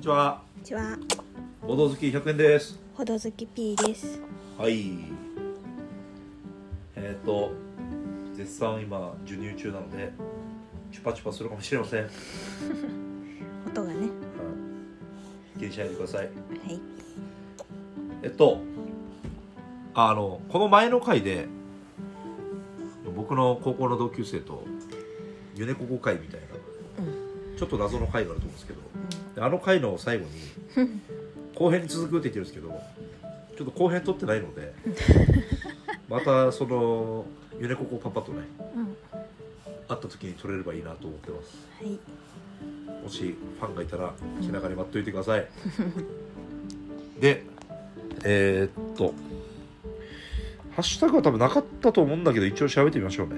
にちは。こんにちは、ボド好き100円です。ほどずき P です。はい。えっ、と、絶賛今、授乳中なので、チュパチュパするかもしれません。は い音がね、気にしないでください。はい、えっと、あの、この前の回で、僕の高校の同級生と、ユネココ会みたいな、うん、ちょっと謎の回があると思うんですけど、であの回の最後に 後編に続くって言ってるんですけどちょっと後編撮ってないので またそのユネココパパとねうん、うん、会った時に撮れればいいなと思ってます。はい、もしファンがいたら背中に待っといてください、でえーっとハッシュタグは多分なかったと思うんだけど一応喋ってみましょうね。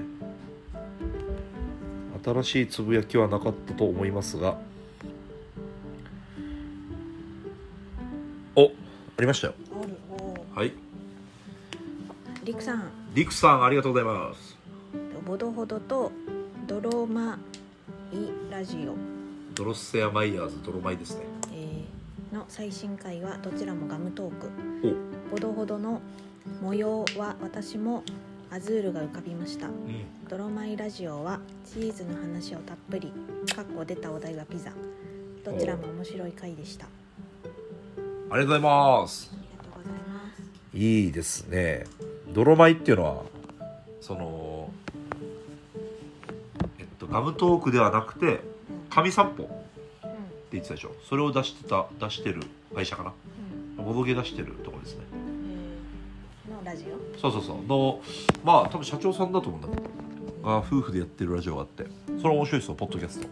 新しいつぶやきはなかったと思いますがりましたよはいりくさん、リクさんありがとうございますボドほどとドロマイラジオ、ドロッセアマイヤーズドロマイですねえーの最新回はどちらもガムトーク。おボドほどの模様は私もアズールが浮かびました。うんドロマイラジオはチーズの話をたっぷり。かっこ出たお題はピザ。どちらも面白い回でした。あありがとうございます。りがとうございます。いいですね。泥米っていうのは？そのえっとガムトークではなくて紙散歩って言ってたでしょ？それを出してた出してる会社かな？うん。ボドゲ出してるとこですね。えー。のラジオ？そうそうそう。のまあ多分社長さんだと思うんだけど。が夫婦でやってるラジオがあって。それ面白いですよポッドキャスト。え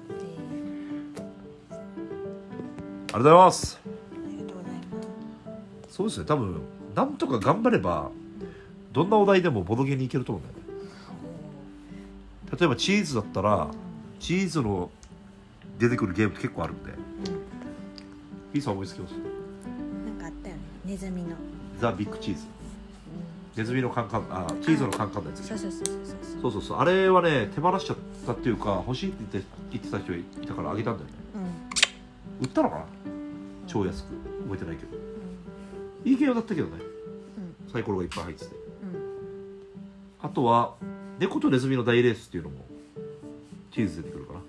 ー。ありがとうございますそうですね。多分なんとか頑張ればどんなお題でもボドゲにいけると思うんだよね。例えばチーズだったらチーズの出てくるゲームって結構あるんで。う P さん思いつきます？ん、なんかあったよね。ネズミの。ザ・ビッグチーズ。うネズミのカンカンあチーズのカンカンのやん、つそうそうそうそうそう。そうそうあれはね手放しちゃったっていうか欲しいって言って言ってた人いたからあげたんだよね。うん。売ったのかな？超安く。覚えてないけどいいゲームだったけどねうん。サイコロがいっぱい入っててうん。あとは猫とネズミの大レースっていうのもチーズ出てくるかな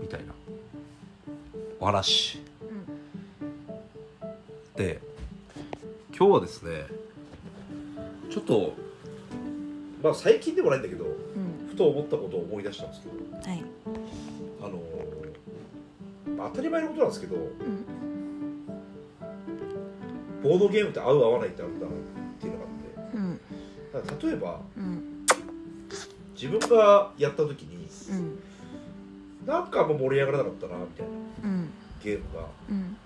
みたいなお話うん。で今日はですねちょっとまあ最近でもないんだけどうん。ふと思ったことを思い出したんですけどうん。はい。あのーまあ当たり前のことなんですけどうん。ボードゲームって合う合わないってあるんだなっていうのがあってうん。だから例えばうん。自分がやった時にうん。なんかあんま盛り上がらなかったなみたいなうん。ゲームがうん。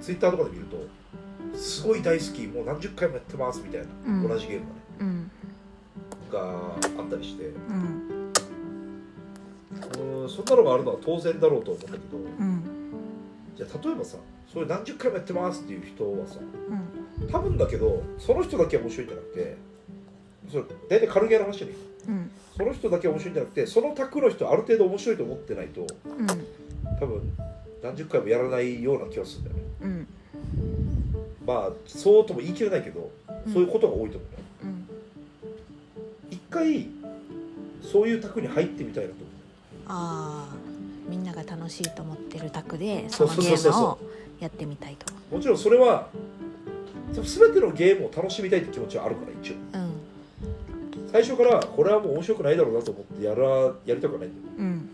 ツイッターとかで見るとすごい大好きもう何十回もやってますみたいな、うん同じゲームうん。がねがあったりしてうん。うんそんなのがあるのは当然だろうと思うんだけどうん。じゃあ例えばさそういう何十回もやってますっていう人はさうん。多分だけどその人だけ面白いんじゃなくてそれ大体軽ゲーの話ねうん。その人だけ面白いんじゃなくてその卓の人ある程度面白いと思ってないとうん。多分何十回もやらないような気がするんだよねうん。まあそうとも言い切れないけどそういうことが多いと思うようん。一回そういう卓に入ってみたいなと思ああ。みんなが楽しいと思ってる卓で、そのゲームをやってみたいと。うもちろんそれは全てのゲームを楽しみたいって気持ちはあるから一応うん。最初からこれはもう面白くないだろうなと思ってやらやりたくはないんだようん。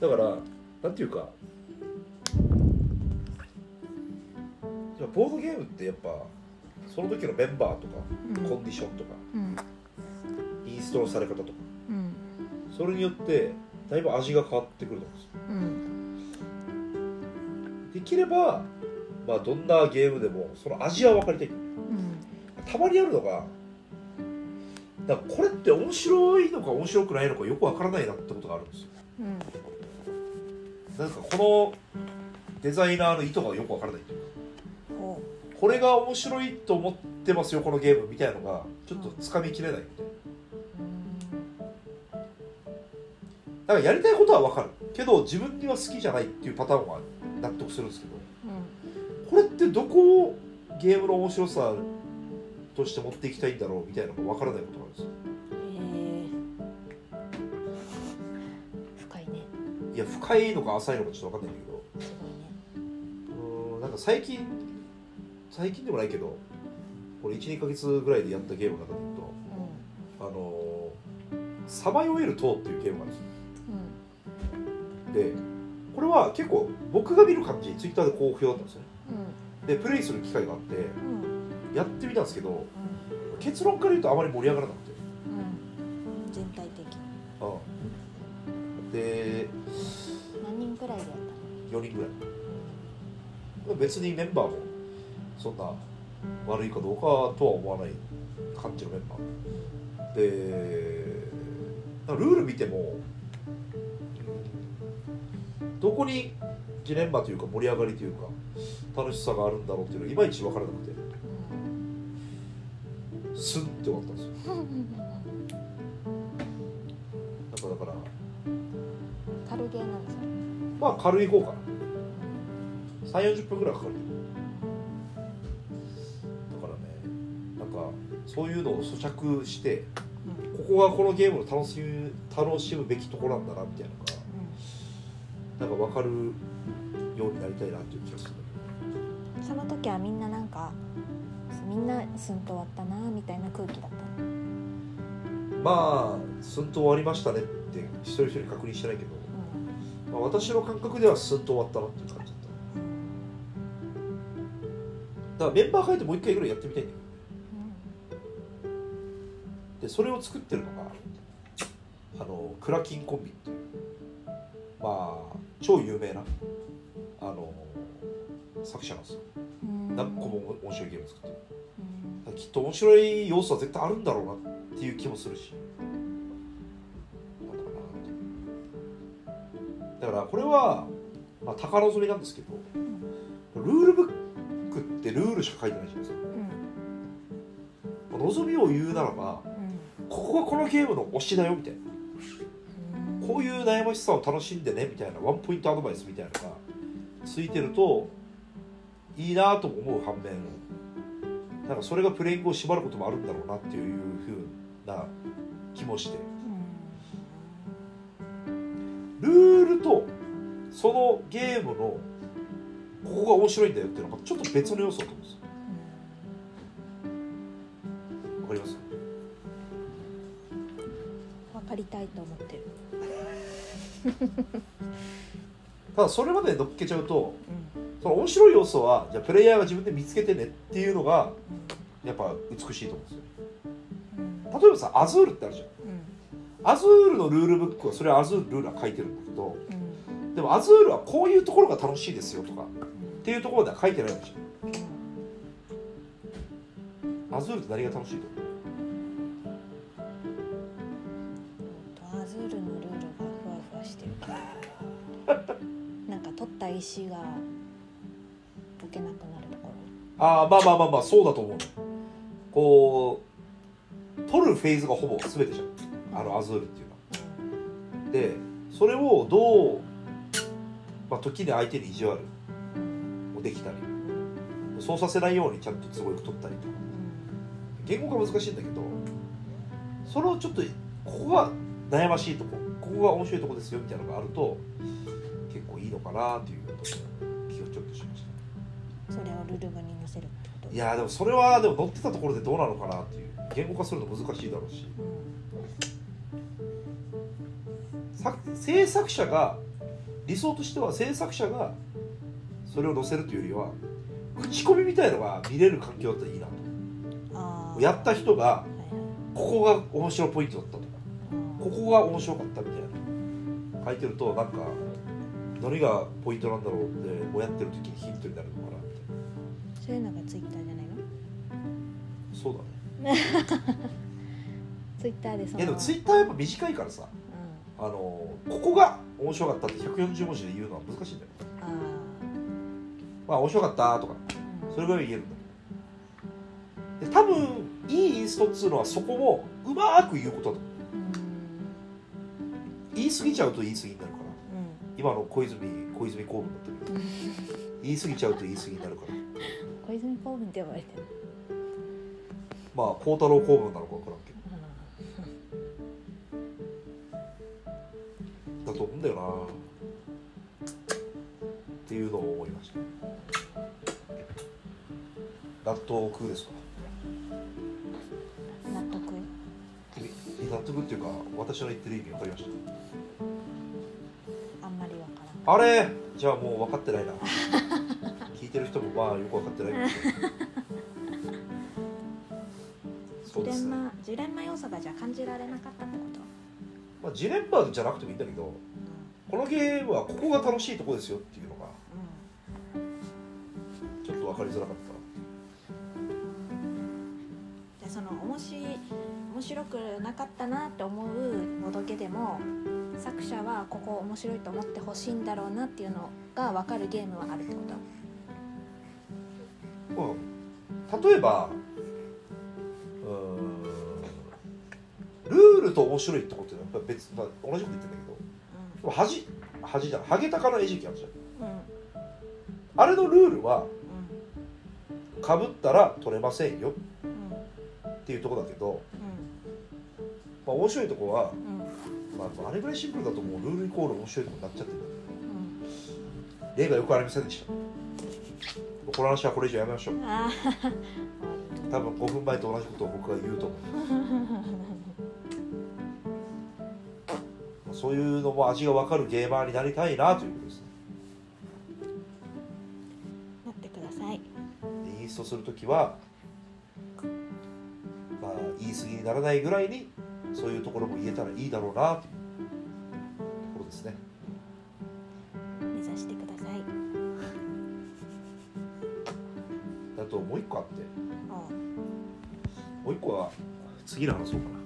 だからなんていうかボードゲームってやっぱその時のメンバーとか、うんコンディションとかうん。インストのされ方とかうん。それによってだいぶ味が変わってくると思うんですようん。できれば、まあ、どんなゲームでもその味は分かりたいうん。たまにあるのがなんかこれって面白いのか面白くないのかよく分からないなってことがあるんですようん。なんかこのデザイナーの意図がよく分からないっていうかほこれが面白いと思ってますよこのゲームみたいのがちょっとつかみきれないみたいだからやりたいことは分かる。けど自分には好きじゃないっていうパターンは納得するんですけど。うん。これってどこをゲームの面白さとして持っていきたいんだろうみたいなのが分からないことなんですよ。へえ深いね。いや深いのか浅いのかちょっと分かんないんだけど。すごいね。うーんなんか最近最近でもないけどこれ12か月ぐらいでやったゲームの中で言うとあのーさまよえる塔っていうゲームがあるんですよでこれは結構僕が見る感じツイッターで好評だったんですよね。うん。でプレイする機会があってやってみたんですけどうん。結論から言うとあまり盛り上がらなくて。うん。全体的に。うんで何人くらいでやった4人ぐらい。別にメンバーもそんな悪いかどうかとは思わない感じのメンバー。でルール見てもうんどこにジレンマというか盛り上がりというか楽しさがあるんだろうっていうのがいまいち分からなくて。スンって終わったんですよ。う んなんかだから軽ゲーなんですよまあ軽い方かな。3 4 0分ぐらいかかるだからねなんかそういうのを咀嚼してここがこのゲームの楽しむ楽しむべきところなんだなみたいなのがなんか分かるようになりたいなっていう気がするうんその時はみんななんかみんなすんと終わったなみたいな空気だった？のまあスンと終わりましたねって一人一人確認してないけど、まあ、私の感覚ではスンと終わったなっていう感じだった。だからメンバー変えてもう一回ぐらいやってみたいんだよでそれを作ってるのがあのクラキンコンビっていうまあ超有名なあの作者なんですよ。うん。何個も面白いゲーム作ってる。きっと面白い要素は絶対あるんだろうなっていう気もするし。だからこれは、まあ、高望みなんですけどルールブックってルールしか書いてないじゃないですか。うん。まあ望みを言うならばここがこのゲームの推しだよみたいな。うんこういう悩ましさを楽しんでねみたいなワンポイントアドバイスみたいなのがついてるといいなと思う反面なんかそれがプレイングを縛ることもあるんだろうなっていうふうな気もして。ルールとそのゲームのここが面白いんだよっていうのはちょっと別の要素だと思うんですよ。わかります？分かりたいと思ってる。ただそれまで乗っけちゃうとうん。その面白い要素はじゃあプレイヤーが自分で見つけてねっていうのがやっぱ美しいと思うんですようん。例えばさアズールってあるじゃん。うん。アズールのルールブックはそれはアズールルールは書いてるんだけどうん。でもアズールはこういうところが楽しいですよとかっていうところでは書いてないじゃん。アズールって何が楽しいと思う？なんか取った石が解けなくなるとこああまあまあまあまあそうだと思う。のこう取るフェーズがほぼ全てじゃん。あのアズールっていうのは。でそれをどう、まあ、時に相手に意地悪もできたりそうさせないようにちゃんと都合よく取ったりとか。言語が難しいんだけどそれをちょっとここが悩ましいとこここが面白いとこですよみたいなのがあるといいのかなっていう気がちょっとしました。それをルルブに載せるってこと？いやーでもそれはでも乗ってたところでどうなのかなっていう言語化するの難しいだろうし。作制作者が理想としては制作者がそれを載せるというよりは口コミみたいのが見れる環境だったらいいなと。やった人がここが面白いポイントだったとかここが面白かったみたいな。書いてるとなんか何がポイントなんだろうってもうやってる時にヒントになるのかなみたいな。そういうのがツイッターじゃないの？そうだね。ツイッターでその。いやでもツイッターやっぱ短いからさあのここが面白かったって140文字で言うのは難しいんだようん、あまあ面白かったとかーそれぐらい言えるんだで多分いいインストっつうのはそこもうまーく言うことだとう。ん。言い過ぎちゃうと言い過ぎになる。か今の小泉小泉公文だったけど。言い過ぎちゃうと言い過ぎになるから。小泉公文って呼ばれてる。まあ孝太郎公文なのか分からんけど。だと思うんだよな。っていうのを思いました。納豆食うですか？納得。い納得っていうか私の言ってる意味分かりました？あれ？じゃあもう分かってないな。聞いてる人もまあよく分かってないけどそうジレすね、マジレンマ要素がじゃあ感じられなかったってこと、まあ、ジレンマじゃなくてもいいんだけどこのゲームはここが楽しいとこですよっていうのがちょっと分かりづらかっでその面白い面白くなかったなって思うボドゲでも作者はここ面白いと思ってほしいんだろうなっていうのが分かるゲームはあるってこと？た、うん、例えばルールと面白いってことはやっぱり別、まあ、同じこと言ってんだけど。でも恥恥じゃん。ハゲタカの餌食あるじゃん。うん。うんあれのルールはかぶったら取れませんようんっていうところだけど、うん。まあ、面白いところは、うんまあ、あれぐらいシンプルだともうルールイコール面白いとこになっちゃってるうん。例がよくありませんでした。この話はこれ以上やめましょう。多分5分前と同じことを僕が言うと思う。そういうのも味が分かるゲーマーになりたいなということですね。なってください。インストする時はまあ言い過ぎにならないぐらいにそういうところも言えたらいいだろうなというところですね。目指してください。あともう一個あって。おもう一個は次の話そうかな。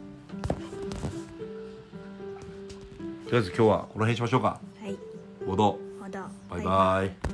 とりあえず今日はこの辺にしましょうか。はい。ボド。ほどバイバイ